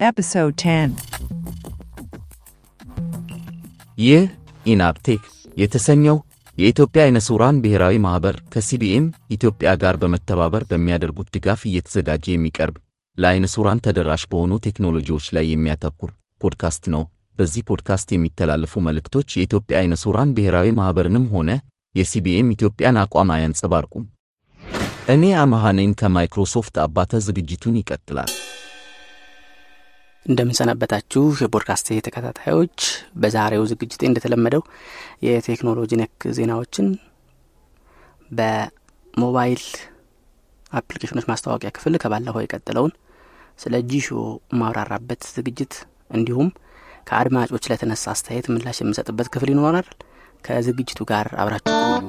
Episode 10 ይህ ኢናብቴክ የተሰኘው የኢትዮጵያ አይነ ስውራን ብሔራዊ ማኅበር ከሲቢኤም ኢትዮጵያ ጋር በመተባበር በሚያደርጉት ድጋፍ እየተዘጋጀ የሚቀርብ ለአይነ ስውራን ተደራሽ በሆኑ ቴክኖሎጂዎች ላይ የሚያተኩር ፖድካስት ነው። በዚህ ፖድካስት የሚተላለፉ መልእክቶች የኢትዮጵያ አይነ ስውራን ብሔራዊ ማኅበርንም ሆነ የሲቢኤም ኢትዮጵያን አቋም አያንጸባርቁም። እኔ አመሃኔን ከማይክሮሶፍት አባተ ዝግጅቱን ይቀጥላል። እንደምን ሰነበታችሁ የፖድካስት ተከታታዮች፣ በዛሬው ዝግጅቴ እንደተለመደው የቴክኖሎጂ ነክ ዜናዎችን በሞባይል አፕሊኬሽኖች ማስታወቂያ ክፍል ከባለፈው የቀጠለውን ስለ ጂሺዎ የማብራራበት ዝግጅት እንዲሁም ከአድማጮች ለተነሳ አስተያየት ምላሽ የምሰጥበት ክፍል ይኖራል። ከዝግጅቱ ጋር አብራችሁ ቆዩ።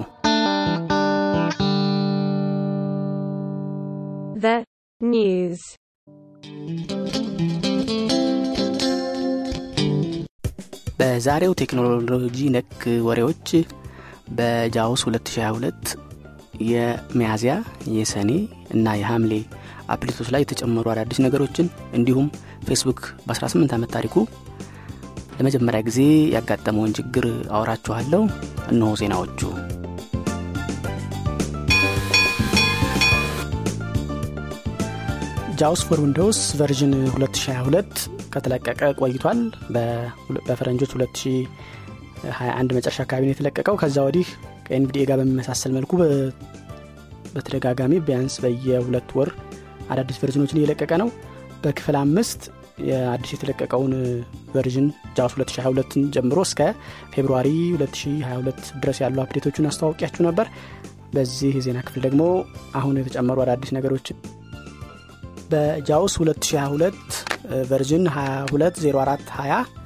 The በዛሬው ቴክኖሎጂ ነክ ወሬዎች በ JAWS 2022 የሚያዝያ የሰኔ እና የሐምሌ update ኦች ላይ የተጨመሩ አዳዲስ ነገሮችን እንዲሁም ፌስቡክ በ18 ዓመት ታሪኩ ለመጀመሪያ ጊዜ ያጋጠመውን ችግር አወራችኋለሁ። እነሆ ዜናዎቹ። JAWS for Windows version 2022 ከተለቀቀ ቆይቷል። በፈረንጆች 2021 መጨረሻ አካባቢ ነው የተለቀቀው። ከዛ ወዲህ ከ NVDA ጋር በሚመሳሰል መልኩ በተደጋጋሚ ቢያንስ በየሁለት ወር አዳዲስ version ኦችን እየለቀቀ ነው። በክፍል አምስት የአዲስ የተለቀቀውን version JAWS 2022ን ጀምሮ እስከ February 2022 ድረስ ያሉ update ኦችን አስተዋውቄያችሁ ነበር። በዚህ የዜና ክፍል ደግሞ አሁን የተጨመሩ አዳዲስ ነገሮችን በ JAWS 2022 version 220420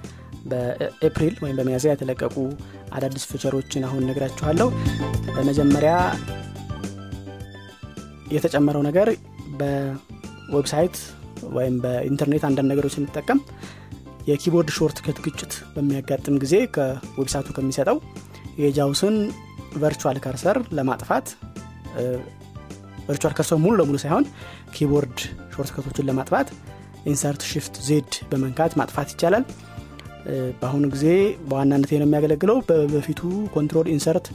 በኤፕሪል ወይም በሚያዝያ የተለቀቁ አዳዲስ feature ኦችን አሁን እነግራችኋለሁ። በመጀመሪያ የተጨመረው ነገር በ website ወይም በኢንተርኔት አንዳንድ ነገሮች ስንጠቀም የ keyboard shortcut ግጭት በሚያጋጥም ጊዜ ከ website ኡ ከሚሰጠው የ JAWS ን virtual cursor ለማጥፋት virtual cursor ሙሉ ለሙሉ ሳይሆን keyboard shortcut ኦችን ለማጥፋት Insert Shift Z በመንካት ማጥፋት ይቻላል። በአሁኑ ጊዜ በዋናነት ነው የሚያገለግለው። በበፊቱ Control Insert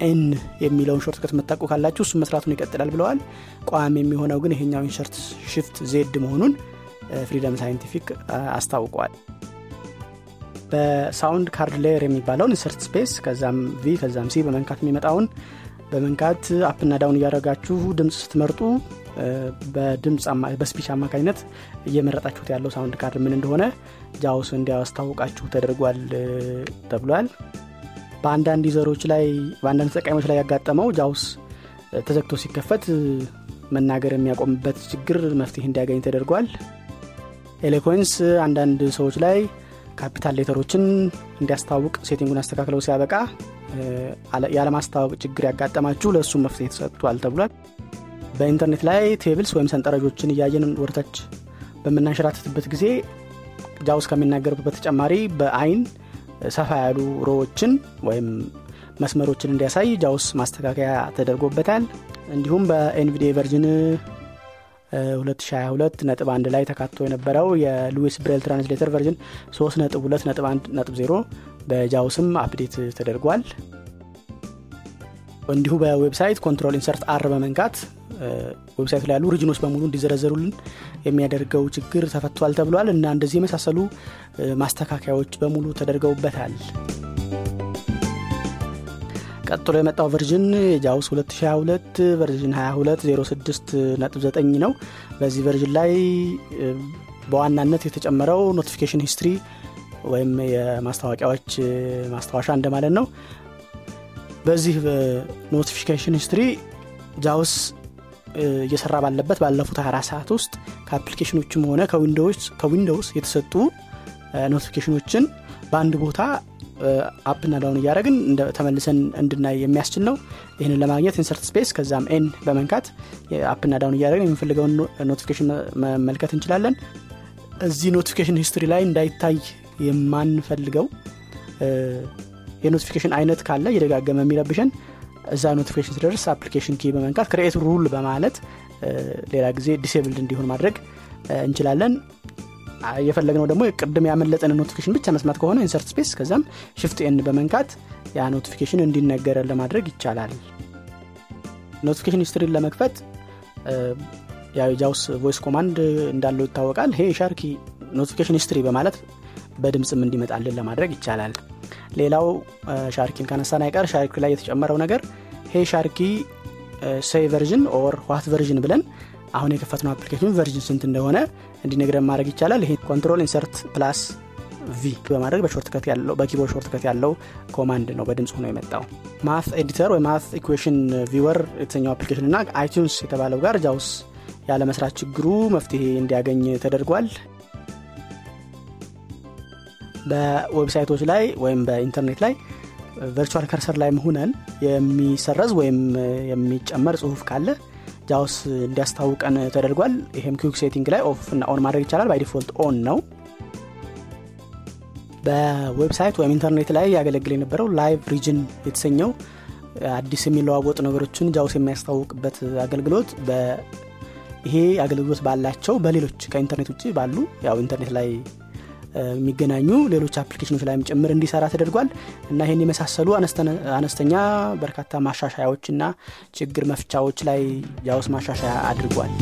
N የሚለውን shortcut የምታውቁ ካላችሁ እሱም መስራቱን ይቀጥላል ብለዋል። ቋሚ የሚሆነው ግን ይሄኛው Insert Shift Z መሆኑን Freedom Scientific አስታውቀዋል። በ sound card layer የሚባለውን Insert Space ከዛም V ከዛም C በመንካት የሚመጣውን በመንካት up ና down እያደረጋችሁ ድምፅ ስትመርጡ በድምፅ በ speech አማካኝነት እየመረጣችሁት ያለው sound card ምን እንደሆነ JAWS እንዲያስታውቃችሁ ተደርጓል ተብሏል። በአንዳንድ user ኦች ላይ በአንዳንድ ተጠቃሚዎች ላይ ያጋጠመው JAWS ተዘግቶ ሲከፈት መናገር የሚያቆምበት ችግር መፍትሄ እንዲያገኝ ተደርጓል። Eloquence አንዳንድ ሰዎች ላይ capital letter ኦችን እንዲያስታውቅ setting ኡን አስተካክለው ሲያበቃ ያለማስታወቅ ችግር ያጋጠማችሁ ለእሱም መፍትሄ ተሰጥቷል ተብሏል። በኢንተርኔት ላይ tables ወይም ሰንጠረዦችን እያየን ወደታች በምናንሸራትትበት ጊዜ JAWS ከሚናገርበት በተጨማሪ በአይን ሰፋ ያሉ row ኦችን ወይም መስመሮችን እንዲያሳይ JAWS ማስተካከያ ተደርጎበታል። እንዲሁም በ NVDA version 2022 ነጥብ አንድ ላይ ተካቶ የነበረው የ Louis Braille translator version 3 ነጥብ 2 ነጥብ 1 ነጥብ 0 በ JAWS ም update ተደርጓል። እንዲሁ በ website Control Insert R በመንካት website ኡ ላይ ያሉ region ኦች በሙሉ እንዲዘረዘሩልን የሚያደርገው ችግር ተፈቷል ተብሏል እና እንደዚህ የመሳሰሉ ማስተካከያዎች በሙሉ ተደርገውበታል። ቀጥሎ የመጣው version የ JAWS 2022 version 2206.9 ነው። በዚህ version ላይ በዋናነት የተጨመረው notification history ወይም የማስታወቂያዎች ማስታወሻ እንደማለት ነው። በዚህ notification history JAWS እየሰራ ባለበት ባለፉት 24 ሰዓት ውስጥ ከ application ኦችም ሆነ ከ Windows የተሰጡ notification ኦችን በአንድ ቦታ up ና down እያደረግን ተመልሰን እንድናይ የሚያስችል ነው። ይህንን ለማግኘት insert space ከዛም N በመንካት up ና down እያደረግን የምንፈልገውን notification መመልከት እንችላለን። እዚህ notification history ላይ እንዳይታይ የማንፈልገው የ notification አይነት ካለ እየደጋገመ የሚረብሸን እዛ notification ሲደርስ application key በመንካት create rule በማለት ሌላ ጊዜ disabled እንዲሆን ማድረግ እንችላለን። የፈለግነው ደግሞ ቅድም ያመለጠን notification ብቻ መስማት ከሆነ insert space ከዛም shift N በመንካት ያ notification እንዲነገረን ለማድረግ ይቻላል። notification history ን ለመክፈት የ JAWS voice command እንዳለው ይታወቃል። hey Sharky notification history በማለት በድምፅም እንዲመጣልን ለማድረግ ይቻላል። ሌላው Sharky ን ካነሳን አይቀር Sharky ላይ የተጨመረው ነገር hey Sharky say version or what version ብለን አሁን የከፈትነው application version ስንት እንደሆነ እንዲነግረን ማድረግ ይቻላል። ይሄ control insert plus V በማድረግ በ shortcut ያለው በ keyboard shortcut ያለው command ነው በድምፅ ሆኖ የመጣው። math editor ወይ math equation viewer የተሰኘው application እና iTunes የተባለው ጋር JAWS ያለመስራት ችግሩ መፍትሄ እንዲያገኝ ተደርጓል በ website ኦች ላይ ወይም በኢንተርኔት ላይ virtual cursor ላይ ሆነን የሚሰረዝ ወይም የሚጨመር ጽሁፍ ካለ JAWS እንዲያስታውቀን ተደርጓል። ይህም quick setting ላይ off እና on ማድረግ ይቻላል። by default on ነው። በ website ወይም ኢንተርኔት ላይ ያገለግል የነበረው live region የተሰኘው አዲስ የሚለዋወጡ ነገሮችን JAWS የሚያስታውቅበት አገልግሎት ይሄ አገልግሎት ባላቸው በሌሎች ከኢንተርኔት ውጭ ባሉ ያው ኢንተርኔት ላይ የሚገናኙ ሌሎች application ኦች ላይም ጭምር እንዲሰራ ተደርጓል እና ይህን የመሳሰሉ አነስተኛ በርካታ ማሻሻያዎች እና ችግር መፍቻዎች ላይ JAWS ማሻሻያ አድርጓል።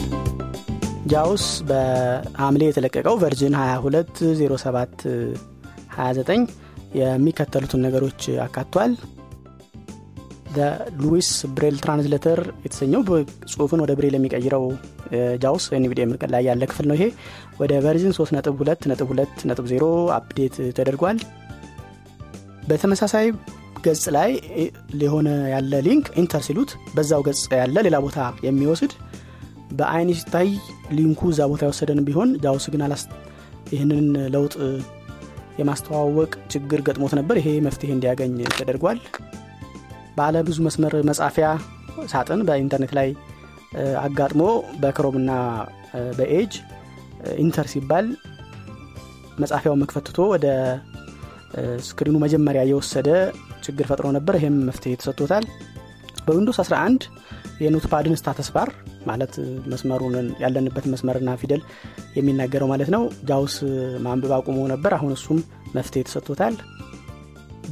JAWS በሐምሌ የተለቀቀው version 2207 29 የሚከተሉትን ነገሮች አካቷል። Louis Braille translator የተሰኘው ጽሁፍን ወደ ብሬል የሚቀይረው JAWS NVDA ም ላይ ያለ ክፍል ነው ይሄ። ወደ version 3.2.2.0 update ተደርጓል። በተመሳሳይ ገጽ ላይ ሊሆነ ያለ link enter ሲሉት በዛው ገጽ ያለ ሌላ ቦታ የሚወስድ በአይን ሲታይ link ኡ እዛ ቦታ የወሰደን ቢሆን JAWS ግን ይህንን ለውጥ የማስተዋወቅ ችግር ገጥሞት ነበር። ይሄ መፍትሄ እንዲያገኝ ተደርጓል። ባለ ብዙ መስመር መጻፊያ ሳጥን በኢንተርኔት ላይ አጋጥሞ በ Chrome ና በ Edge enter ሲባል መጻፊያውን መክፈትቶ ወደ screen ኡ መጀመሪያ የወሰደ ችግር ፈጥሮ ነበር። ይህም መፍትሄ ተሰጥቶታል። በ Windows 11 የ Notepad ን status bar ማለት መስመሩን ያለንበት መስመርና ፊደል የሚናገረው ማለት ነው። JAWS ማንበብ አቁሞ ነበር። አሁን እሱም መፍትሄ ተሰጥቶታል።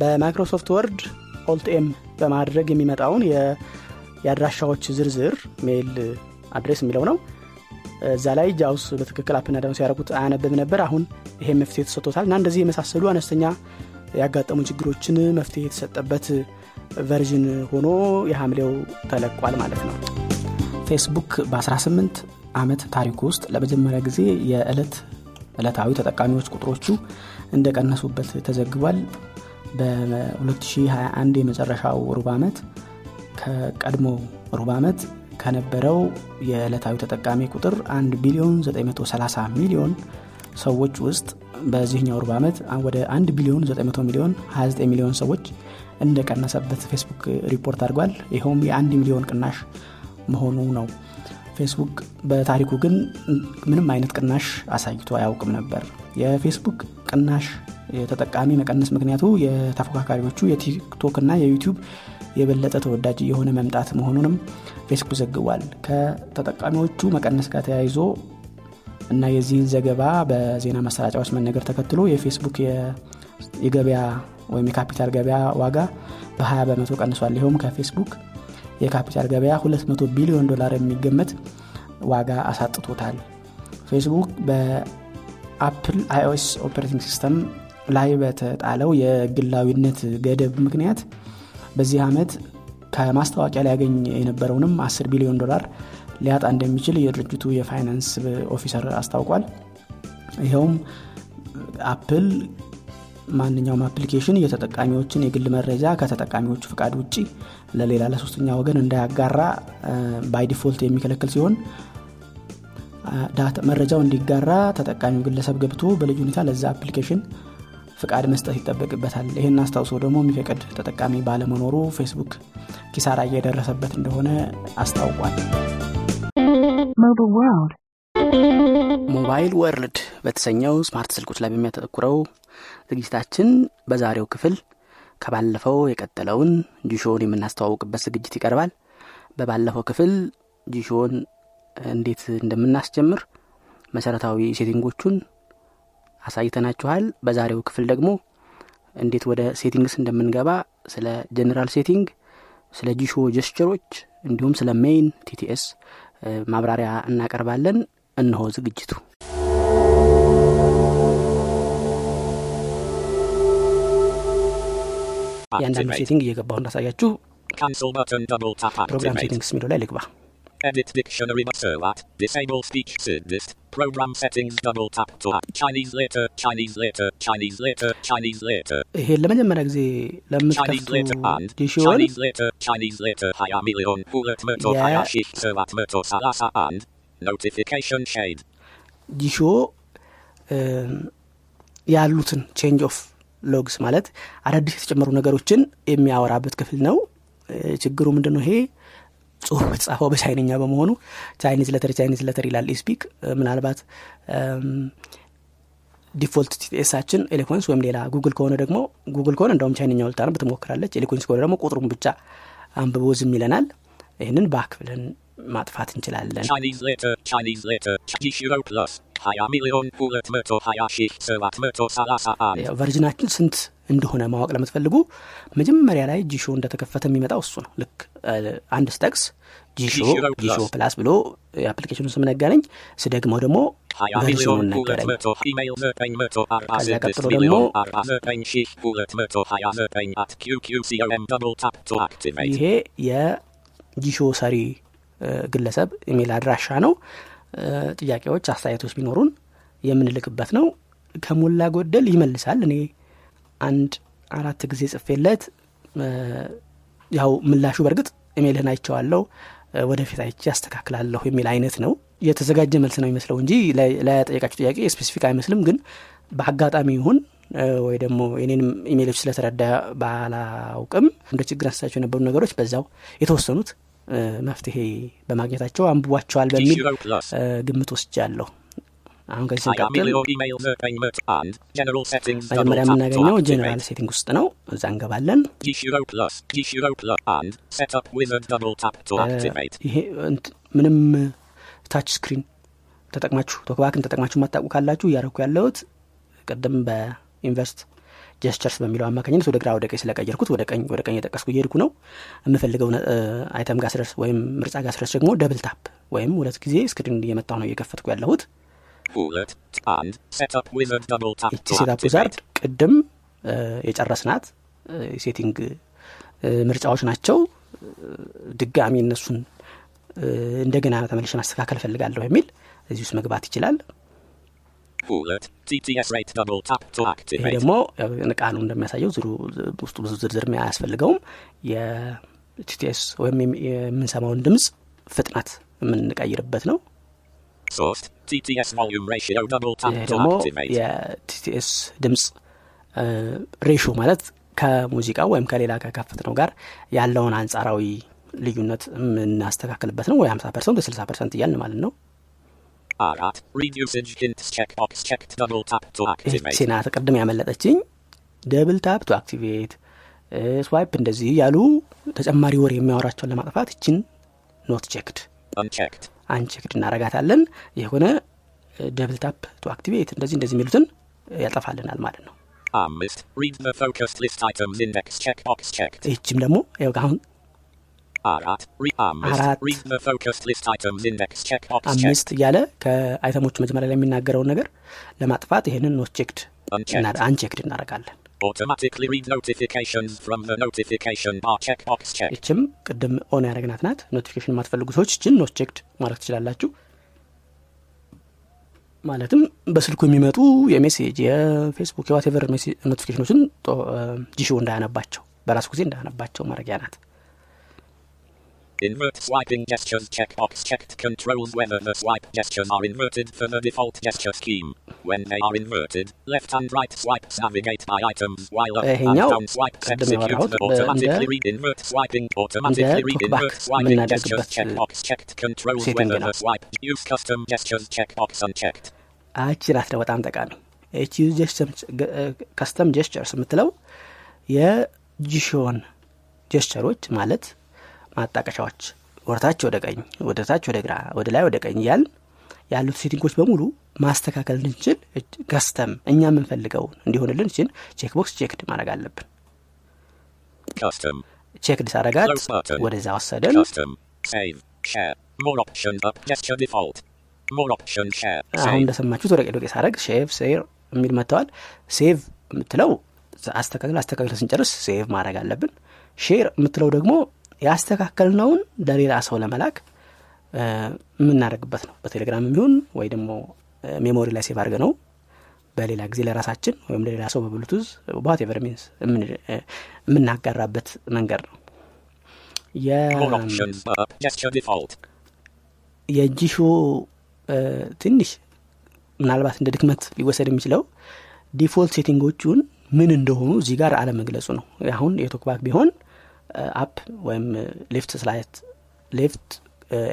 በ Microsoft Word Alt M በማድረግ የሚመጣውን የአድራሻዎች ዝርዝር mail address የሚለው ነው። እዛ ላይ JAWS በትክክል up ና down ሲያደረጉት አያነብብ ነበር። አሁን ይሄ መፍትሄ ተሰጥቶታል እና እንደዚህ የመሳሰሉ አነስተኛ ያጋጠሙ ችግሮችን መፍትሄ የተሰጠበት ቨርዥን ሆኖ የሐምሌው ተለቋል ማለት ነው። ፌስቡክ በ18 ዓመት ታሪኩ ውስጥ ለመጀመሪያ ጊዜ የዕለት ዕለታዊ ተጠቃሚዎች ቁጥሮቹ እንደቀነሱበት ተዘግቧል። በ2021 የመጨረሻው ሩብ ዓመት ከቀድሞ ሩብ ዓመት ከነበረው የዕለታዊ ተጠቃሚ ቁጥር 1 ቢሊዮን 930 ሚሊዮን ሰዎች ውስጥ በዚህኛው ሩብ ዓመት ወደ 1 ቢሊዮን 900 ሚሊዮን 29 ሚሊዮን ሰዎች እንደቀነሰበት ፌስቡክ ሪፖርት አድርጓል። ይኸውም የአንድ ሚሊዮን ቅናሽ መሆኑ ነው። ፌስቡክ በታሪኩ ግን ምንም አይነት ቅናሽ አሳይቶ አያውቅም ነበር። የፌስቡክ ቅናሽ የተጠቃሚ መቀነስ ምክንያቱ የተፎካካሪዎቹ የቲክቶክ እና የዩቲዩብ የበለጠ ተወዳጅ የሆነ መምጣት መሆኑንም ፌስቡክ ዘግቧል። ከተጠቃሚዎቹ መቀነስ ጋር ተያይዞ እና የዚህን ዘገባ በዜና ማሰራጫዎች መነገር ተከትሎ የፌስቡክ የገበያ ወይም የካፒታል ገበያ ዋጋ በ20 በመቶ ቀንሷል። ይኸውም ከፌስቡክ የካፒታል ገበያ 200 ቢሊዮን ዶላር የሚገመት ዋጋ አሳጥቶታል። ፌስቡክ በአፕል iOS operating system ላይ በተጣለው የግላዊነት ገደብ ምክንያት በዚህ ዓመት ከማስታወቂያ ሊያገኝ የነበረውንም 10 ቢሊዮን ዶላር ሊያጣ እንደሚችል የድርጅቱ የፋይናንስ officer አስታውቋል። ይኸውም አፕል ማንኛውም application የተጠቃሚዎችን የግል መረጃ ከተጠቃሚዎቹ ፍቃድ ውጭ ለሌላ ለሶስተኛ ወገን እንዳያጋራ by default የሚከለክል ሲሆን መረጃው እንዲጋራ ተጠቃሚው ግለሰብ ገብቶ በልዩ ሁኔታ ለዛ application ፍቃድ መስጠት ይጠበቅበታል። ይህን አስታውሶ ደግሞ የሚፈቅድ ተጠቃሚ ባለመኖሩ ፌስቡክ ኪሳራ እየደረሰበት እንደሆነ አስታውቋል። Mobile World በተሰኘው smart ስልኮች ላይ በሚያተኩረው ዝግጅታችን በዛሬው ክፍል ከባለፈው የቀጠለውን Jieshuo ን የምናስተዋውቅበት ዝግጅት ይቀርባል። በባለፈው ክፍል Jieshuo ን እንዴት እንደምናስጀምር መሰረታዊ setting ኦቹን አሳይተናችኋል በዛሬው ክፍል ደግሞ እንዴት ወደ settings እንደምንገባ ስለ general setting ስለ ጂሾ gesture ኦች እንዲሁም ስለ main TTS ማብራሪያ እናቀርባለን እነሆ ዝግጅቱ የአንዳንዱ setting እየገባሁ እንዳሳያችሁ ፕሮግራም. settings የሚለው ላይ ልግባ Edit dictionary Maserlat. Disable speech assist. Program settings double tap to add. Chinese letter, Chinese letter, Chinese letter, Chinese letter. ይሄን ለመጀመሪያ ጊዜ Chinese ለምትከፍቱ ጂሾን Chinese later, Chinese later, Haya million, Hulet Merto, Yeah. Haya Shik, Servat Merto, Salasa and notification shade. እም፣ ያሉትን ቼንጅ ኦፍ ሎግስ ማለት አዳዲስ የተጨመሩ ነገሮችን የሚያወራበት ክፍል ነው ችግሩ ምንድን ነው ይሄ ጽሁፍ የተጻፈው በቻይንኛ በመሆኑ ቻይኒዝ ለተር ቻይኒዝ ለተር ይላል ስፒክ። ምናልባት default TTS ኣችን Eloquence ወይም ሌላ ጉግል ከሆነ ደግሞ ጉግል ከሆነ እንደውም ቻይንኛ ወልታ ነው ብትሞክራለች Eloquence ከሆነ ደግሞ ቁጥሩን ብቻ አንብቦ ዝም ይለናል። ይህንን back ብለን ማጥፋት እንችላለን። version ኣችን ስንት እንደሆነ ማወቅ ለምትፈልጉ መጀመሪያ ላይ ጂሾ እንደተከፈተ የሚመጣው እሱ ነው። ልክ እ፣ አንድ ስጠቅስ ጂሾ ጂሾ plus ብሎ የ application ኡን ስም ነገረኝ ስደግመው ደግሞ version ኡን ነገረኝ። ቀጥሎ ደግሞ. ይሄ የጂሾ ሰሪ ግለሰብ ኢሜል አድራሻ ነው። ጥያቄዎች አስተያየቶች ቢኖሩን የምንልክበት ነው። ከሞላ ጎደል ይመልሳል። እኔ አንድ አራት ጊዜ ጽፌለት ያው ምላሹ በእርግጥ ኢሜልህን አይቼዋለሁ እ፣ ወደፊት አይቼ ያስተካክላለሁ የሚል አይነት ነው። የተዘጋጀ መልስ ነው ይመስለው እንጂ ለጠየቃችሁ ጥያቄ specific አይመስልም። ግን በአጋጣሚ ይሁን ወይ ደግሞ የኔንም ኢሜሎች ስለተረዳ ባላውቅም እንደ ችግር አንስታቸው የነበሩ ነገሮች በዛው የተወሰኑት መፍትሄ በማግኘታቸው አንብቧቸዋል በሚል ግምት ወስጃለሁ አሁን ከዚህ double መጀመሪያ የምናገኘው activate. setting ውስጥ ነው እዛ እንገባለን. ይሄ ምንም touch screen ተጠቅማችሁ TalkBack ን ተጠቅማችሁ የማታውቁ ካላችሁ እያረኩ ያለሁት ቅድም በ invert gestures በሚለው አማካኝነት ወደ ግራ ወደ ቀኝ ስለቀየርኩት ወደ ቀኝ ወደ ቀኝ የጠቀስኩ እየሄድኩ ነው የምፈልገው item ጋር ስደርስ ወይም ምርጫ ጋር ስደርስ ደግሞ double tap ወይም ሁለት ጊዜ screen እየመጣሁ ነው እየከፈትኩ ያለሁት Setup wizard double tap ይቺ to setup wizard. ቅድም የጨረስናት የ setting ምርጫዎች ናቸው ድጋሚ እነሱን እንደገና ተመልሼ ማስተካከል እፈልጋለሁ የሚል እዚህ ውስጥ መግባት ይችላል ይሄ. ደግሞ ቃሉ እንደሚያሳየው ውስጡ ብዙ ዝርዝር አያስፈልገውም የ TTS ወይም የም- የምንሰማውን ድምፅ ፍጥነት የምንቀይርበት ነው Sourced Ratio double tap ይሄ to ደግሞ. የ TTS ድምፅ ratio ማለት ከሙዚቃው ወይም ከሌላ ከከፍት ነው ጋር ያለውን አንጻራዊ ልዩነት የምናስተካክልበት ነው ወይ 50 percent ወይ 60 percent እያልን ማለት ነው አራት read usage hints checkbox checked double tap to activate. ይህቺ ናት ቅድም ያመለጠችኝ double tap to activate swipe እንደዚህ ያሉ ተጨማሪ ወር የሚያወራቸውን ለማጥፋት ይችን not checked. unchecked እናረጋታለን የሆነ double tap to activate እንደዚህ እንደዚህ የሚሉትን ያጠፋልናል ማለት ነው checkbox checked. ይህችም ደግሞ ያው አሁን checked. አምስት እያለ ከ item ኦቹ መጀመሪያ ላይ የሚናገረውን ነገር ለማጥፋት ይህንን not checked. unchecked እናረጋለን Automatically read notifications from the notification bar checkbox checked. ይችም ቅድም on ያደረግናት ናት። notification የማትፈልጉ ሰዎች ይችን not checked ማድረግ ትችላላችሁ። ማለትም በስልኩ የሚመጡ የ message የፌስቡክ የ whatever notification ኦችን ጂሾ እንዳያነባቸው በራሱ ጊዜ እንዳያነባቸው ማድረጊያ ናት Invert swiping gestures checkbox checked controls whether the swipe gestures are inverted for the default gesture scheme. When they are inverted, left and right swipes navigate by items while up and ይሄኛው down swipes ቅድም execute ያወራሁት the በ- automatically እንደ- read invert swiping automatically read talkback invert swiping የምናደርግበት gestures checkbox checked controls setting whether ነው። the swipe use custom gestures checkbox unchecked. አቺ ናት ነው በጣም ጠቃሚ ኤች ከስተም ጀስቸርስ የምትለው የጂሾን ጀስቸሮች ማለት ማጣቀሻዎች ወደታች ወደ ቀኝ ወደ ታች ወደ ግራ ወደ ላይ ወደ ቀኝ እያል ያሉት setting ኦች በሙሉ ማስተካከል እንድንችል custom እኛ የምንፈልገውን እንዲሆንልን ችን checkbox checked ማድረግ አለብን. checked ሳረጋት. ወደዛ ወሰደን Custom. Save. Share. More options up. Gesture default. More options share. አሁን. እንደሰማችሁት ወደ ዶቄ ሳረግ save share የሚል መጥተዋል save የምትለው አስተካክል አስተካክል ስንጨርስ save ማድረግ አለብን share የምትለው ደግሞ ያስተካከልነውን ለሌላ ሰው ለመላክ የምናደርግበት ነው በቴሌግራም የሚሆን ወይ ደግሞ memory ላይ save አድርገ ነው በሌላ ጊዜ ለራሳችን ወይም ለሌላ ሰው በብሉቱዝ whatever means የምናጋራበት መንገድ ነው. የጂሾ ትንሽ ምናልባት እንደ ድክመት ሊወሰድ የሚችለው default setting ኦቹን ምን እንደሆኑ እዚህ ጋር አለመግለጹ ነው አሁን የ TalkBack ቢሆን up ወይም left slide left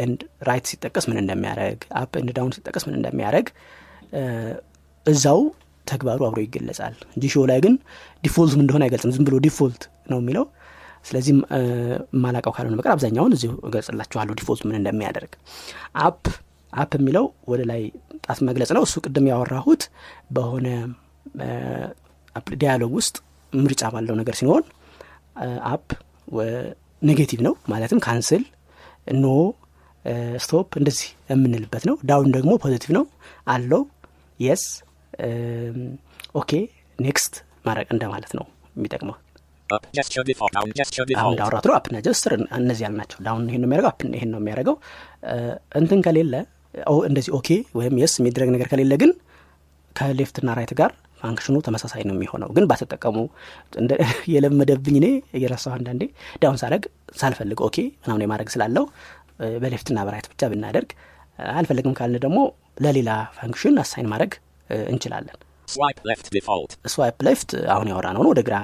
and right ሲጠቀስ ምን እንደሚያደረግ up and down ሲጠቀስ ምን እንደሚያደረግ እዛው ተግባሩ አብሮ ይገለጻል። ጂሾ ላይ ግን default ምን እንደሆነ አይገልጽም። ዝም ብሎ default ነው የሚለው። ስለዚህ ማላቀው ካልሆነ በቀር አብዛኛውን እዚሁ እገልጽላችኋለሁ default ምን እንደሚያደርግ። up up የሚለው ወደ ላይ ጣት መግለጽ ነው። እሱ ቅድም ያወራሁት በሆነ dialog ውስጥ ምርጫ ባለው ነገር ሲኖር up negative ነው። ማለትም cancel no stop እንደዚህ የምንልበት ነው። down ደግሞ positive ነው። ያለው yes okay next ማድረግ እንደማለት ነው የሚጠቅመው። አሁን. እንዳወራሁት ነው up ና gesture እነዚህ ያልናቸው down ይሄን ነው የሚያደርገው up ይሄን ነው የሚያደርገው። እንትን ከሌለ ኦ- እንደዚህ okay ወይም yes የሚደረግ ነገር ከሌለ ግን ከ left ና right ጋር function ኡ ተመሳሳይ ነው የሚሆነው ግን ባትጠቀሙ የለመደብኝ እኔ እየረሳሁ አንዳንዴ down ሳደርግ ሳልፈልግ okay ምናምን የማድረግ ስላለው በ left ና በ right ብቻ ብናደርግ አልፈልግም ካልን ደግሞ ለሌላ function assign ማድረግ እንችላለን Swipe left default. swipe left አሁን ያወራሁት ነው ወደ ግራ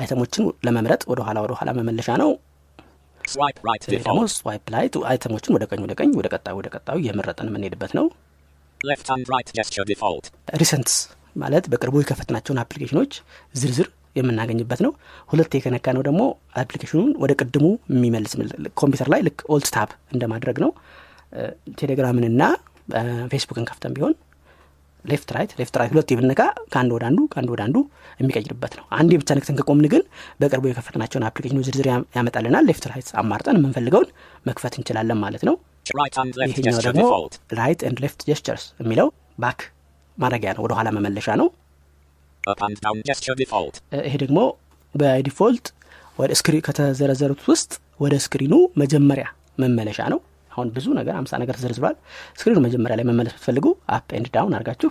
item ኦችን ለመምረጥ ወደ ኋላ ወደ ኋላ መመለሻ ነው Swipe right ይህ ደግሞ. swipe right item ኦችን ወደ ቀኝ ወደ ቀኝ ወደ ቀጣዩ ወደ ቀጣዩ እየመረጥን የምንሄድበት ነው. recents ማለት በቅርቡ የከፈትናቸውን አፕሊኬሽኖች ዝርዝር የምናገኝበት ነው። ሁለቴ ከነካን ነው ደግሞ አፕሊኬሽኑን ወደ ቅድሙ የሚመልስ ኮምፒውተር ላይ ልክ alt tab እንደማድረግ ነው። ቴሌግራምንና ፌስቡክን ከፍተን ቢሆን left right left right ሁለቴ ብነካ ከአንድ ወደ አንዱ ከአንድ ወደ አንዱ የሚቀይርበት ነው። አንዴ ብቻ ነክተን ከቆምን ግን በቅርቡ የከፈትናቸውን አፕሊኬሽኖች ዝርዝር ያመጣልናል። left right አማርጠን የምንፈልገውን መክፈት እንችላለን ማለት ነው። Gesture ደግሞ. right and left gestures የሚለው back ማድረጊያ ነው ወደኋላ መመለሻ ነው. እ፣ ይሄ ደግሞ በ default ወደ ስክሪ ከተዘረዘሩት ውስጥ ወደ screen ኡ መጀመሪያ መመለሻ ነው። አሁን ብዙ ነገር አምሳ ነገር ተዘርዝሯል። screen ኡ መጀመሪያ ላይ መመለስ ብትፈልጉ up and down አድርጋችሁ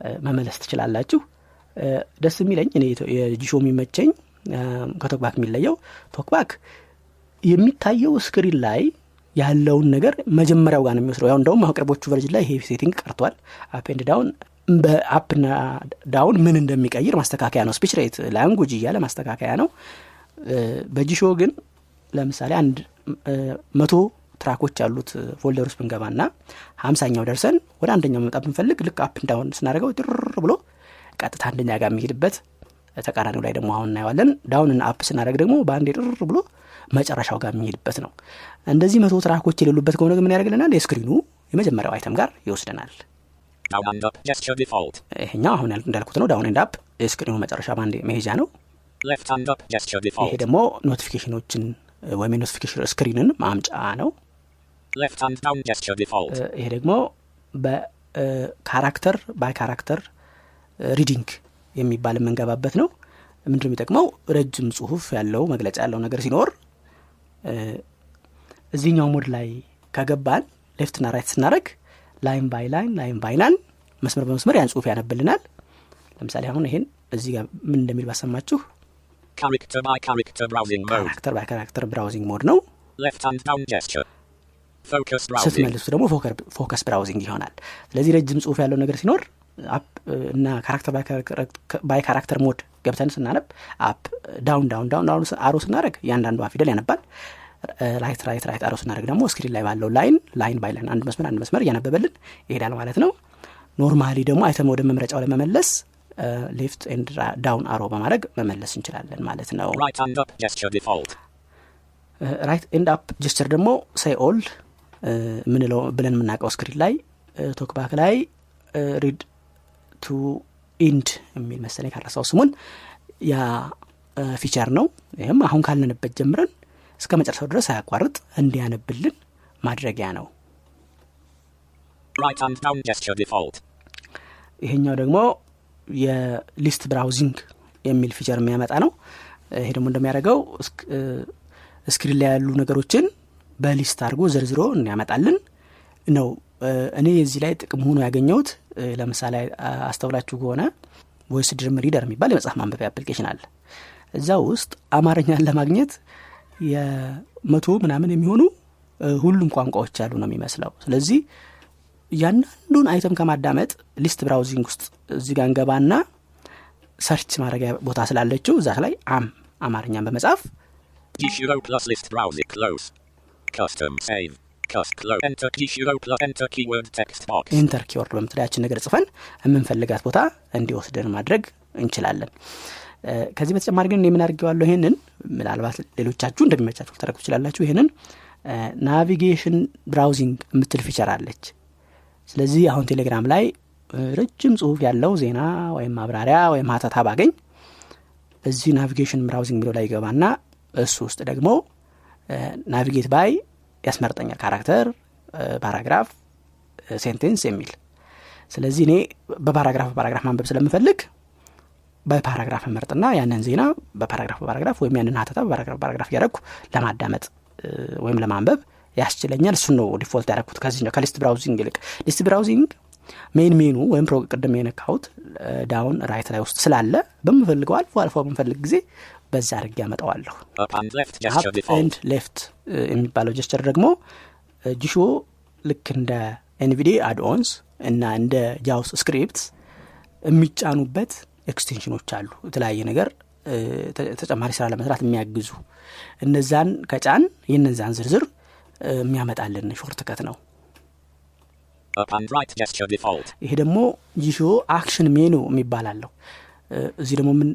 እ፣ መመለስ ትችላላችሁ። እ፣ ደስ የሚለኝ እኔ የጂሹዎ የሚመቸኝ እ፣ ከቶክባክ የሚለየው ቶክባክ የሚታየው screen ላይ ያለውን ነገር መጀመሪያው ጋር ነው የሚወስደው። ያው እንደውም የቅርቦቹ version ላይ ይሄ setting ቀርቷል። up and down በ up ና down ምን እንደሚቀይር ማስተካከያ ነው። speech rate language እያለ ማስተካከያ ነው። በጂሹዎ ግን ለምሳሌ አንድ መቶ track ኦች ያሉት folder ውስጥ ብንገባ ና ሀምሳኛው ደርሰን ወደ አንደኛው መምጣት ብንፈልግ ልክ up down ስናደርገው ድር ብሎ ቀጥታ አንደኛ ጋር የሚሄድበት ተቃራኒው ላይ ደግሞ አሁን እናየዋለን። down ና up ስናደርግ ደግሞ በአንድ ድር ብሎ መጨረሻው ጋር የሚሄድበት ነው። እንደዚህ መቶ track ኦች የሌሉበት ከሆነ ምን ያደርግልናል? የ screen ኡ የመጀመሪያው item ጋር ይወስደናል ይሄኛው አሁን እንዳልኩት ነው። down and up የ screen ኡ መጨረሻ በአንድ መሄጃ ነው። ይሄ default. ደግሞ notification ኦችን ወይም የ notification screen ን ማምጫ ነው። ይሄ ደግሞ በ character by character reading የሚባል የምንገባበት ነው። ምንድን የሚጠቅመው? ረጅም ጽሁፍ ያለው መግለጫ ያለው ነገር ሲኖር እዚህኛው mode ላይ ከገባን left ና right ስናደርግ line by line line by line መስመር በመስመር ያን ጽሁፍ ያነብልናል ለምሳሌ አሁን ይሄን እዚህ ጋር ምን እንደሚል ባሰማችሁ Character by character browsing mode. ካራክተር ባይ ካራክተር ብራውዚንግ ሞድ ነው Left and down gesture. Focus browsing. ስትመልሱ ደግሞ focus browsing ይሆናል ስለዚህ ረጅም ጽሁፍ ያለው ነገር ሲኖር up እና character by character mode ገብተን ስናነብ up down down down down arrow ስናደርግ እያንዳንዷ ፊደል ያነባል right right right arrow ስናደርግ ደግሞ screen ላይ ባለው line line by line አንድ መስመር አንድ መስመር እያነበበልን ይሄዳል ማለት ነው። normally ደግሞ item ወደ መምረጫው ለመመለስ left and down arrow በማድረግ መመለስ እንችላለን ማለት ነው። Right and up gesture default. right and up gesture ደግሞ say all ምንለው ብለን የምናውቀው screen ላይ ቶክባክ ላይ read to end የሚል መሰለኝ ካልረሳሁ ስሙን ያ feature ነው። ይህም አሁን ካለንበት ጀምረን እስከ መጨረሻው ድረስ ሳያቋርጥ እንዲያነብልን ማድረጊያ ነው. ይሄኛው ደግሞ የ list browsing የሚል feature የሚያመጣ ነው። ይሄ ደግሞ እንደሚያደርገው እስክ- እ፣ screen ላይ ያሉ ነገሮችን በ list አድርጎ ዘርዝሮ እንዲያመጣልን ነው። እኔ የዚህ ላይ ጥቅም ሆኖ ያገኘሁት ለምሳሌ አስተውላችሁ ከሆነ ቮይስ ድሪም ሪደር የሚባል የመጽሐፍ ማንበቢያ አፕሊኬሽን አለ። እዛ ውስጥ አማርኛን ለማግኘት የመቶ ምናምን የሚሆኑ ሁሉም ቋንቋዎች ያሉ ነው የሚመስለው። ስለዚህ እያንዳንዱን item ከማዳመጥ list browsing ውስጥ እዚህ ጋር እንገባና search ማድረጊያ ቦታ ስላለችው እዛ ላይ አም አማርኛን በመጻፍ. enter keyword በምትለዋ ነገር ጽፈን የምንፈልጋት ቦታ እንዲወስደን ማድረግ እንችላለን ከዚህ በተጨማሪ ግን የምን አድርጌዋለሁ? ይሄንን ምናልባት ሌሎቻችሁ እንደሚመቻችሁ ልታደርጉ ትችላላችሁ። ይሄንን navigation browsing የምትል feature አለች። ስለዚህ አሁን ቴሌግራም ላይ ረጅም ጽሁፍ ያለው ዜና ወይም ማብራሪያ ወይም ሀተታ ባገኝ እዚህ navigation browsing የሚለው ላይ እገባና እሱ ውስጥ ደግሞ navigate by ያስመርጠኛል character paragraph sentence የሚል። ስለዚህ እኔ በ paragraph በ paragraph ማንበብ ስለምፈልግ በ paragraph እመርጥና ያንን ዜና በ paragraph በ paragraph ወይም ያንን ሀተታ በ paragraph በ paragraph እያደረግኩ ለማዳመጥ ወይም ለማንበብ ያስችለኛል። እሱን ነው default ያደረግኩት ከዚህ ከ list browsing ይልቅ list browsing main menu ወይም ፕሮ ቅድም የነካሁት down right ላይ ውስጥ ስላለ በምፈልገው አልፎ አልፎ በምፈልግ ጊዜ በዛ አድርጌ ያመጣዋለሁ and. left የሚባለው gesture ደግሞ Jieshuo ልክ እንደ NVDA add-ons እና እንደ JAWS script የሚጫኑበት extension ኖች አሉ። የተለያየ ነገር ተጨማሪ ስራ ለመስራት የሚያግዙ እነዛን ከጫን የነዛን ዝርዝር የሚያመጣልን shortcut ነው. ይሄ ደግሞ Jieshuo action menu የሚባል አለው። እዚህ ደግሞ ምን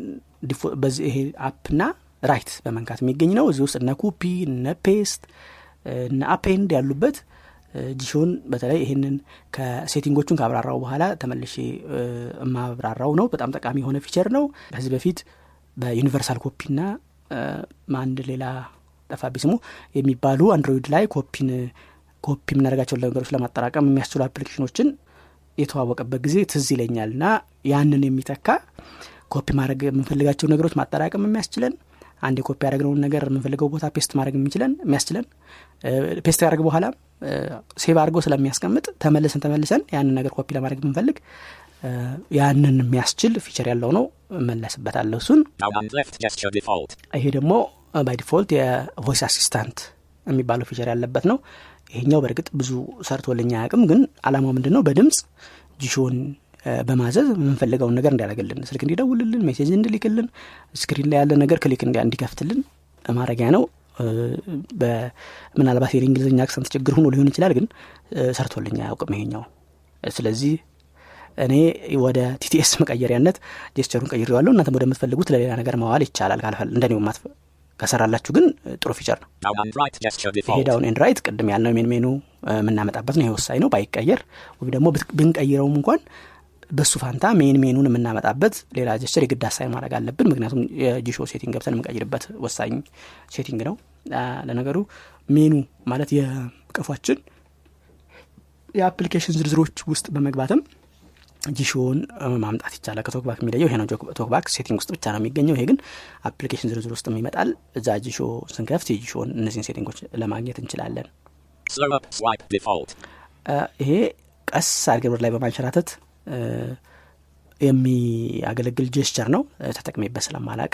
ይሄ up ና right በመንካት የሚገኝ ነው። እዚህ ውስጥ እነ ኮፒ እነ paste እነ append ያሉበት Jieshuo ን በተለይ ይህንን ከ setting ኦቹን ካብራራው በኋላ ተመልሼ የማብራራው ነው። በጣም ጠቃሚ የሆነ feature ነው። ከዚህ በፊት በ universal copy ና አንድ ሌላ ጠፋቢ ስሙ የሚባሉ አንድሮይድ ላይ ኮፒን ኮፒ የምናደርጋቸውን ነገሮች ለማጠራቀም የሚያስችሉ application ኖችን የተዋወቀበት ጊዜ ትዝ ይለኛል። እና ያንን የሚተካ ኮፒ ማድረግ የምንፈልጋቸው ነገሮች ማጠራቀም የሚያስችለን አንድ የኮፒ ያደረግነውን ነገር የምንፈልገው ቦታ paste ማድረግ የሚችለን የሚያስችለን paste ያደረግ በኋላ save አድርገው ስለሚያስቀምጥ ተመልሰን ተመልሰን ያንን ነገር ኮፒ ለማድረግ የምንፈልግ እ፣ ያንን የሚያስችል feature ያለው ነው እመለስበታለሁ እሱን. ይሄ ደግሞ by default የ voice assistant የሚባለው feature ያለበት ነው። ይሄኛው በእርግጥ ብዙ ሰርቶልኝ አያውቅም ግን አላማው ምንድን ነው በድምፅ Jieshuo ን በማዘዝ የምንፈልገውን ነገር እንዲያደርግልን ስልክ እንዲደውልልን message እንዲልክልን screen ላይ ያለ ነገር click እንዲ- እንዲከፍትልን ማድረጊያ ነው ምናልባት የእንግሊዝኛ accent ችግር ሆኖ ሊሆን ይችላል ግን ሰርቶልኝ አያውቅም ይሄኛው። ስለዚህ እኔ ወደ TTS መቀየሪያነት gesture ኡን ቀይሬዋለሁ። እናንተም ወደምትፈልጉት ለሌላ ነገር መዋል ይቻላል። ማለት ከሰራላችሁ ግን ጥሩ feature ነው። ይሄ. down and right ቅድም ያልነው main menu የምናመጣበት ነው። ይሄ ወሳኝ ነው። ባይቀየር ወይም ደግሞ ብንቀይረውም እንኳን በሱ ፋንታ main menu ን የምናመጣበት ሌላ gesture የግድ አሳይ ማድረግ አለብን። ምክንያቱም የ Jieshuo setting ገብተን የምንቀይርበት ወሳኝ setting ነው። ለነገሩ ሜኑ ማለት የቀፏችን የ application ዝርዝሮች ውስጥ በመግባትም Jieshuo ን እ፣ ማምጣት ይቻላል። ከ TalkBack የሚለየው ይሄ ነው። TalkBack setting ውስጥ ብቻ ነው የሚገኘው። ይሄ ግን application ዝርዝር ውስጥ ይመጣል። እዛ Jieshuo ስንከፍት የ Jieshuo ን እነዚህን setting ኦች ለማግኘት እንችላለን። ይሄ ቀስ አድርገን ላይ በማንሸራተት የሚያገለግል ጀስቸር ነው እ፣ ተጠቅሜበት ስለማላቅ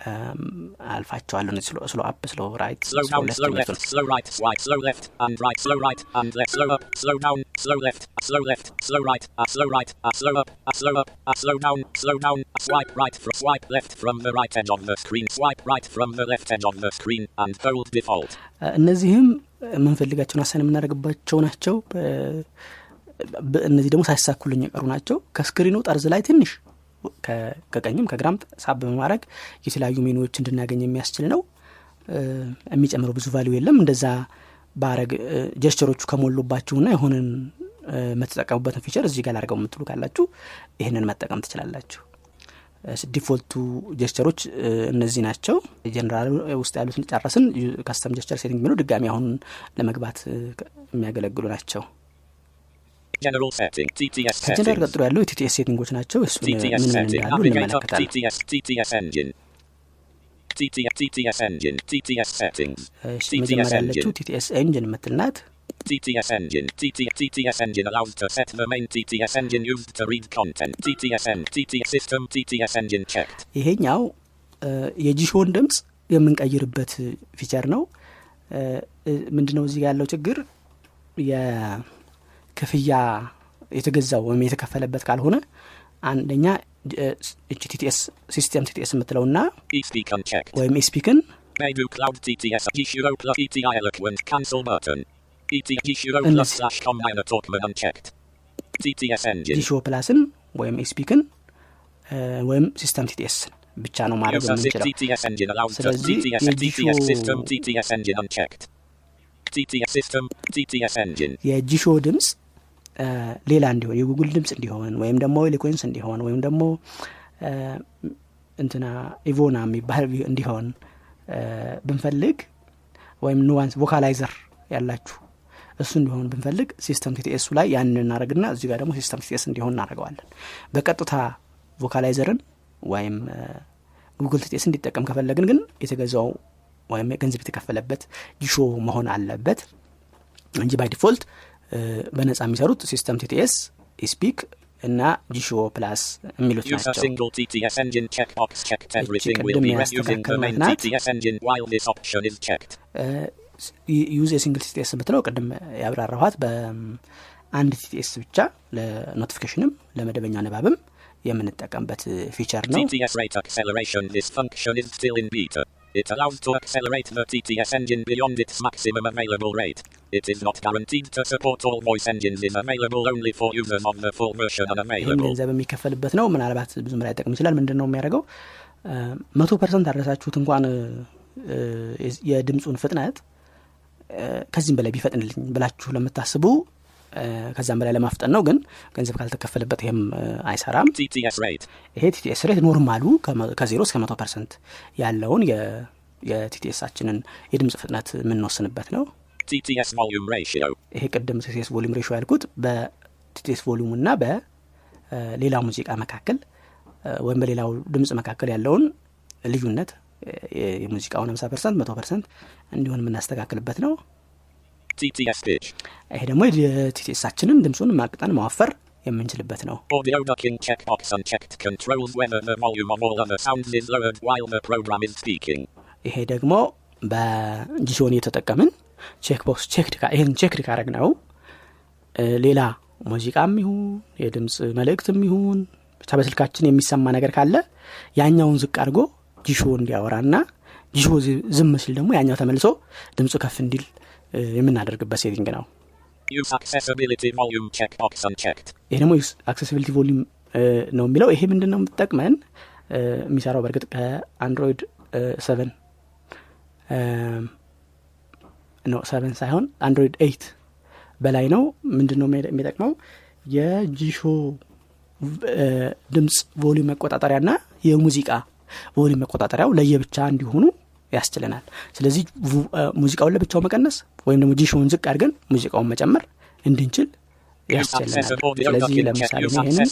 እም፣ አልፋቸዋለሁ እነዚህ ስሎ ስሎ አፕ ስሎ ራይት Slow ስሎ down, ሌፍት slow የሚሉትን left, slow right, swipe, slow left, and right, slow right, and left, slow up, slow down, slow left, slow left, slow right, uh, slow right, uh, slow up, uh, slow up, uh, slow down, slow down, uh, swipe right, from swipe left from the right edge of the screen, swipe right from the left edge of the screen, and hold default. እ፣ እነዚህም የምንፈልጋቸውን አሳን የምናደርግባቸው ናቸው እ፣ በ- እነዚህ ደግሞ ሳይሳኩልኝ የቀሩ ናቸው። ከ screen ኑ ጠርዝ ላይ ትንሽ ከቀኝም ከግራም ሳብ በማድረግ የተለያዩ ሜኑዎች እንድናገኝ የሚያስችል ነው። የሚጨምረው ብዙ value የለም። እንደዛ ባረግ gesture ኦቹ ከሞሉባችሁና የሆንን የምትጠቀሙበትን feature እዚህ ጋር ላድርገው የምትሉ ካላችሁ ይህንን መጠቀም ትችላላችሁ። default ኡ gesture ኦች እነዚህ ናቸው። ጀነራል ውስጥ ያሉትን ጨረስን። custom gesture setting የሚሉ ድጋሚ አሁን ለመግባት የሚያገለግሉ ናቸው Settings. ቀጥሎ ያለው የ TTS setting ኦች ናቸው እሱን ምን ምን. እንዳሉ. እንመለከታለን. TTS settings. እሺ፣ TTS መጀመሪያ ያለችው. TTS የምትልናት TTS engine. TTS. TTS engine allows to set the main TTS engine used to read content. TTS end. TTS system. TTS engine checked. ይሄኛው የ Jieshuo ን ድምፅ የምንቀይርበት feature ነው ምንድነው እዚህ ያለው ችግር የክፍያ የተገዛው ወይም የተከፈለበት ካልሆነ አንደኛ እች TTS system TTS የምትለውና. ወይም engine. ጂሾ ፕላስን ወይም eSpeak ን እ፣ ወይም system TTS ን ብቻ ነው ማድረግ የምንችለው ስለዚህ የ Jieshuo- ድምፅ ሌላ እንዲሆን የጉግል ድምፅ እንዲሆን ወይም ደግሞ Eloquence እንዲሆን ወይም ደግሞ እንትና ኢቮና የሚባል እንዲሆን ብንፈልግ ወይም Nuance Vocalizer ያላችሁ እሱ እንዲሆን ብንፈልግ system TTS ኡ ላይ ያንን እናደረግና እዚህ ጋር ደግሞ system TTS እንዲሆን እናደርገዋለን። በቀጥታ Vocalizer ን ወይም Google TTS እንዲጠቀም ከፈለግን ግን የተገዛው ወይም ገንዘብ የተከፈለበት Jieshuo መሆን አለበት እንጂ by default በነጻ የሚሰሩት system TTS eSpeak እና Jieshuo plus የሚሉት ናቸው ቅድም ያስተካከልናት ናት።. ዩዝ የሲንግል ቲቲኤስ ብትለው ቅድም ያብራራኋት በአንድ ቲቲኤስ ብቻ ለኖቲፊኬሽንም ለመደበኛ ንባብም የምንጠቀምበት ፊቸር ነው TTS rate acceleration. This function is still in beta. It allows to accelerate the TTS engine beyond its maximum available rate. It is not guaranteed to support all voice engines is available only for users of the full version ይህም unavailable. ገንዘብ የሚከፈልበት ነው ምናልባት ብዙም ላይ ጠቅም ይችላል ምንድን ነው የሚያደርገው መቶ percent አድርሳችሁት እንኳን የድምፁን ፍጥነት ከዚህም በላይ ቢፈጥንልኝ ብላችሁ ለምታስቡ ከዛም በላይ ለማፍጠን ነው ግን ገንዘብ ካልተከፈለበት ይሄም እ፣ አይሰራም. ይሄ TTS rate normal ኡ ከዜሮ እስከ መቶ percent ያለውን የ TTS አችንን የድምፅ ፍጥነት የምንወስንበት ነው. ይሄ ቅድም TTS volume ratio ያልኩት በ TTS volume እና በሌላ ሙዚቃ መካከል ወይም በሌላው ድምፅ መካከል ያለውን ልዩነት የሙዚቃውን 50 percent መቶ percent እንዲሆን የምናስተካክልበት ነው. ይሄ ደግሞ የ TTS አችንን ድምፁን ማቅጠን ማወፈር የምንችልበት ነው. ይሄ ደግሞ በ Jieshuo ን እየተጠቀምን check box checked ካ- ይህን checked ካረግ ነው። ሌላ ሙዚቃም ይሁን የድምፅ መልእክትም ይሁን ብቻ በስልካችን የሚሰማ ነገር ካለ ያኛውን ዝቅ አድርጎ Jieshuo እንዲያወራና Jieshuo ዝም ሲል ደግሞ ያኛው ተመልሶ ድምፁ ከፍ እንዲል የምናደርግበት setting ነው. ይሄ ደግሞ accessibility volume ነው የሚለው። ይሄ ምንድን ነው የምትጠቅመን የሚሰራው በእርግጥ ከ Android seven ነው seven ሳይሆን Android eight በላይ ነው። ምንድን ነው የሚጠ- የሚጠቅመው? የ Jieshuo ድምፅ volume መቆጣጠሪያ ና የሙዚቃ volume መቆጣጠሪያው ለየብቻ እንዲሆኑ ያስችለናል። ስለዚህ ሙዚቃውን ለብቻው መቀነስ ወይም ደግሞ Jieshuo ውን ዝቅ አድርገን ሙዚቃውን መጨመር እንድንችል ያስችለናል። ስለዚህ. ለምሳሌ ይሄንን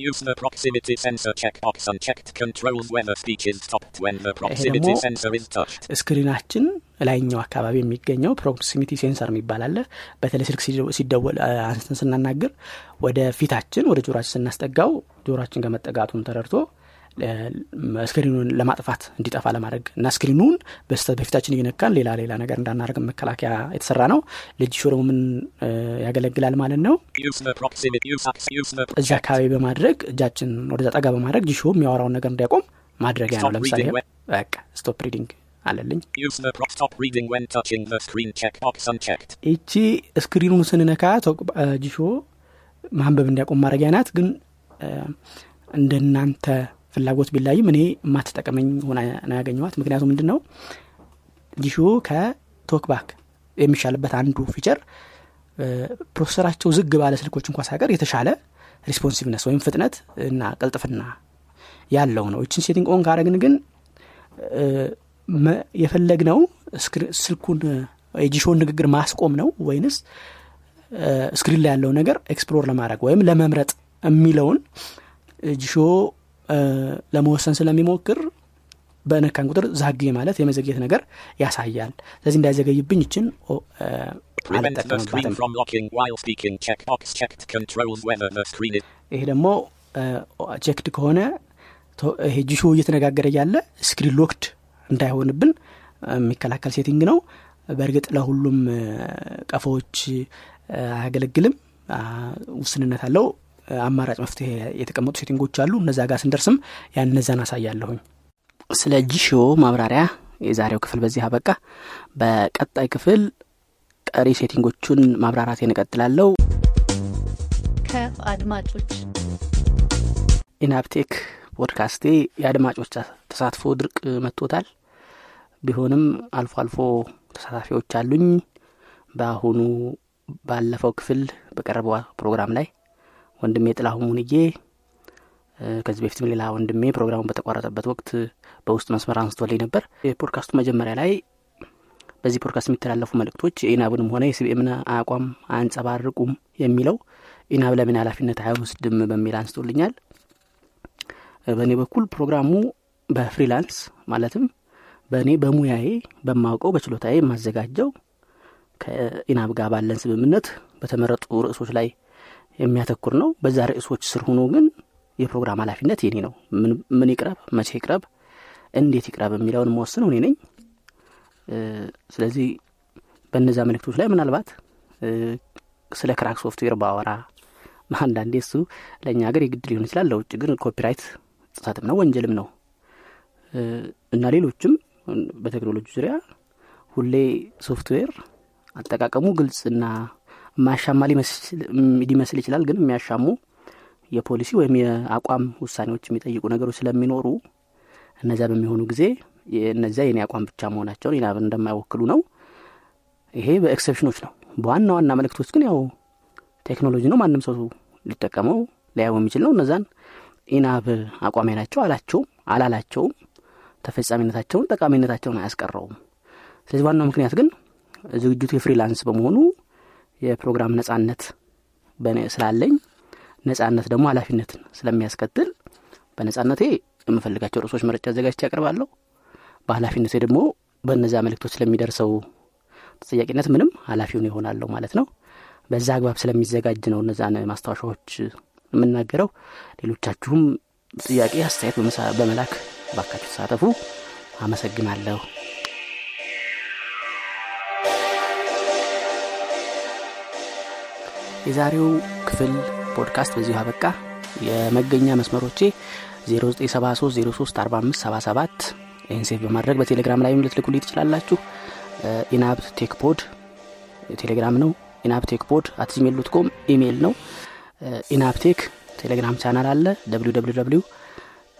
Use the proximity sensor checkbox unchecked controls whether speech is stopped when the proximity sensor is touched. screen ኣችን ላይኛው አካባቢ የሚገኘው proximity sensor የሚባል አለ በተለይ ስልክ ሲደ- ሲደወል አንስተን ስናናግር ወደ ፊታችን ወደ ጆሮችን ስናስጠጋው ጆሮችን ከመጠጋቱን ተረድቶ screen ኡን ለማጥፋት እንዲጠፋ ለማድረግ እና screen ኡን በፊታችን እየነካን ሌላ ሌላ ነገር እንዳናደርግ መከላከያ የተሰራ ነው። ለ Jieshuo ደግሞ ምን ያገለግላል ማለት ነው። እዛ አካባቢ በማድረግ እጃችን ወደዛ ጠጋ በማድረግ Jieshuo የሚያወራውን ነገር እንዲያቆም ማድረጊያ ነው። ለምሳሌ በቃ stop reading አለልኝ. ይቺ screen ኡን ስንነካ Jieshuo ማንበብ እንዲያቆም ማድረጊያ ናት። ግን እንደናንተ ፍላጎት ቢለያይም እኔ የማትጠቅመኝ ሆና ነው ያገኘዋት ምክንያቱም ምንድን ነው Jieshuo ከ TalkBack የሚሻልበት አንዱ feature processor ኣቸው ዝግ ባለ ስልኮች እንኳ ሳይቀር የተሻለ responsiveness ወይም ፍጥነት እና ቅልጥፍና ያለው ነው። ይችን setting on ካረግን ግን የፈለግነው ስልኩን የ Jieshuo ን ንግግር ማስቆም ነው ወይንስ screen ላይ ያለው ነገር explore ለማድረግ ወይም ለመምረጥ የሚለውን Jieshuo ለመወሰን ስለሚሞክር በነካን ቁጥር lag ማለት የመዘግየት ነገር ያሳያል። ስለዚህ እንዳይዘገይብኝ ይችን. ይሄ ደግሞ checked ከሆነ ይሄ Jieshuo እየተነጋገረ ያለ screen locked እንዳይሆንብን የሚከላከል setting ነው። በእርግጥ ለሁሉም ቀፎዎች አያገለግልም። ውስንነት አለው አማራጭ መፍትሄ የተቀመጡ setting ኦች አሉ። እነዛ ጋር ስንደርስም ያን እነዛን አሳያለሁኝ። ስለ Jieshuo ማብራሪያ የዛሬው ክፍል በዚህ አበቃ። በቀጣይ ክፍል ቀሪ setting ኦቹን ማብራራቴን እቀጥላለሁ። ከአድማጮች ENAB Tech podcast የአድማጮች ተሳትፎ ድርቅ መትቶታል። ቢሆንም አልፎ አልፎ ተሳታፊዎች አሉኝ። በአሁኑ ባለፈው ክፍል በቀረበው ፕሮግራም ላይ ወንድሜ ጥላሁን ሙንዬ ከዚህ በፊትም ሌላ ወንድሜ ፕሮግራሙን በተቋረጠበት ወቅት በውስጥ መስመር አንስቶልኝ ነበር። የፖድካስቱ መጀመሪያ ላይ በዚህ ፖድካስት የሚተላለፉ መልእክቶች የ ENAB ንም ሆነ የ CBM ን አቋም አያንጸባርቁም የሚለው ኢናብ ለምን ኃላፊነት አይወስድም በሚል አንስቶልኛል። በእኔ በኩል ፕሮግራሙ በፍሪላንስ ማለትም በእኔ በሙያዬ በማውቀው በችሎታዬ የማዘጋጀው ከኢናብ ጋር ባለን ስምምነት በተመረጡ ርዕሶች ላይ የሚያተኩር ነው። በዛ ርዕሶች ስር ሆኖ ግን የፕሮግራም ኃላፊነት የኔ ነው። ምን ይቅረብ? መቼ ይቅረብ? እንዴት ይቅረብ? የሚለውን መወስነው እኔ ነኝ። ስለዚህ በእነዛ መልእክቶች ላይ ምናልባት ስለ crack software ባወራ አንዳንዴ እሱ ለእኛ ሀገር የግድ ሊሆን ይችላል። ለውጭ ግን copyright ጥሰትም ነው ወንጀልም ነው። እና ሌሎችም በቴክኖሎጂ ዙሪያ ሁሌ ሶፍትዌር አጠቃቀሙ ግልጽና ማሻማ ሊመስል ይችላል ግን የሚያሻሙ የፖሊሲ ወይም የአቋም ውሳኔዎች የሚጠይቁ ነገሮች ስለሚኖሩ እነዚያ በሚሆኑ ጊዜ እነዚያ የኔ አቋም ብቻ መሆናቸውን ENAB ን እንደማይወክሉ ነው። ይሄ በኤክሰፕሽኖች ነው። በዋና ዋና መልእክቶች ግን ያው ቴክኖሎጂ ነው። ማንም ሰው ሊጠቀመው ሊያየው የሚችል ነው። እነዛን ENAB አቋሜ ናቸው አላቸውም አላላቸውም። ተፈጻሚነታቸውን ጠቃሚነታቸውን አያስቀረውም። ስለዚህ ዋናው ምክንያት ግን ዝግጅቱ የ freelance በመሆኑ የፕሮግራም ነጻነት ስላለኝ ነጻነት ደግሞ ኃላፊነትን ስለሚያስከትል በነጻነቴ የምፈልጋቸው ርዕሶች መረጫ አዘጋጅቼ ያቀርባለሁ በኃላፊነቴ ደግሞ በእነዚያ መልእክቶች ስለሚደርሰው ተጠያቂነት ምንም ኃላፊውን ይሆናለሁ ማለት ነው። በዛ አግባብ ስለሚዘጋጅ ነው እነዛን ማስታወሻዎች የምናገረው። ሌሎቻችሁም ጥያቄ አስተያየት በመላክ ባካችሁ ተሳተፉ። አመሰግናለሁ የዛሬው ክፍል ፖድካስት በዚሁ አበቃ። የመገኛ መስመሮቼ 0973034577 ይህን save በማድረግ በቴሌግራም ላይም ልትልኩልኝ ትችላላችሁ። ENAB Tech Pod Telegram ነው። ENAB Tech Pod at Gmail dot com email ነው። ENAB Tech Telegram channel አለ። www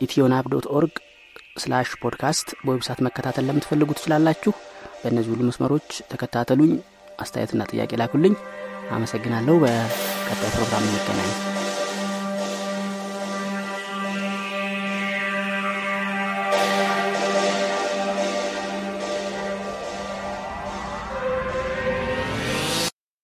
ethionab dot org slash podcast በ website መከታተል ለምትፈልጉ ትችላላችሁ። በእነዚህ ሁሉ መስመሮች ተከታተሉኝ አስተያየትና ጥያቄ ላኩልኝ አመሰግናለሁ። በቀጣይ ፕሮግራም እንገናኝ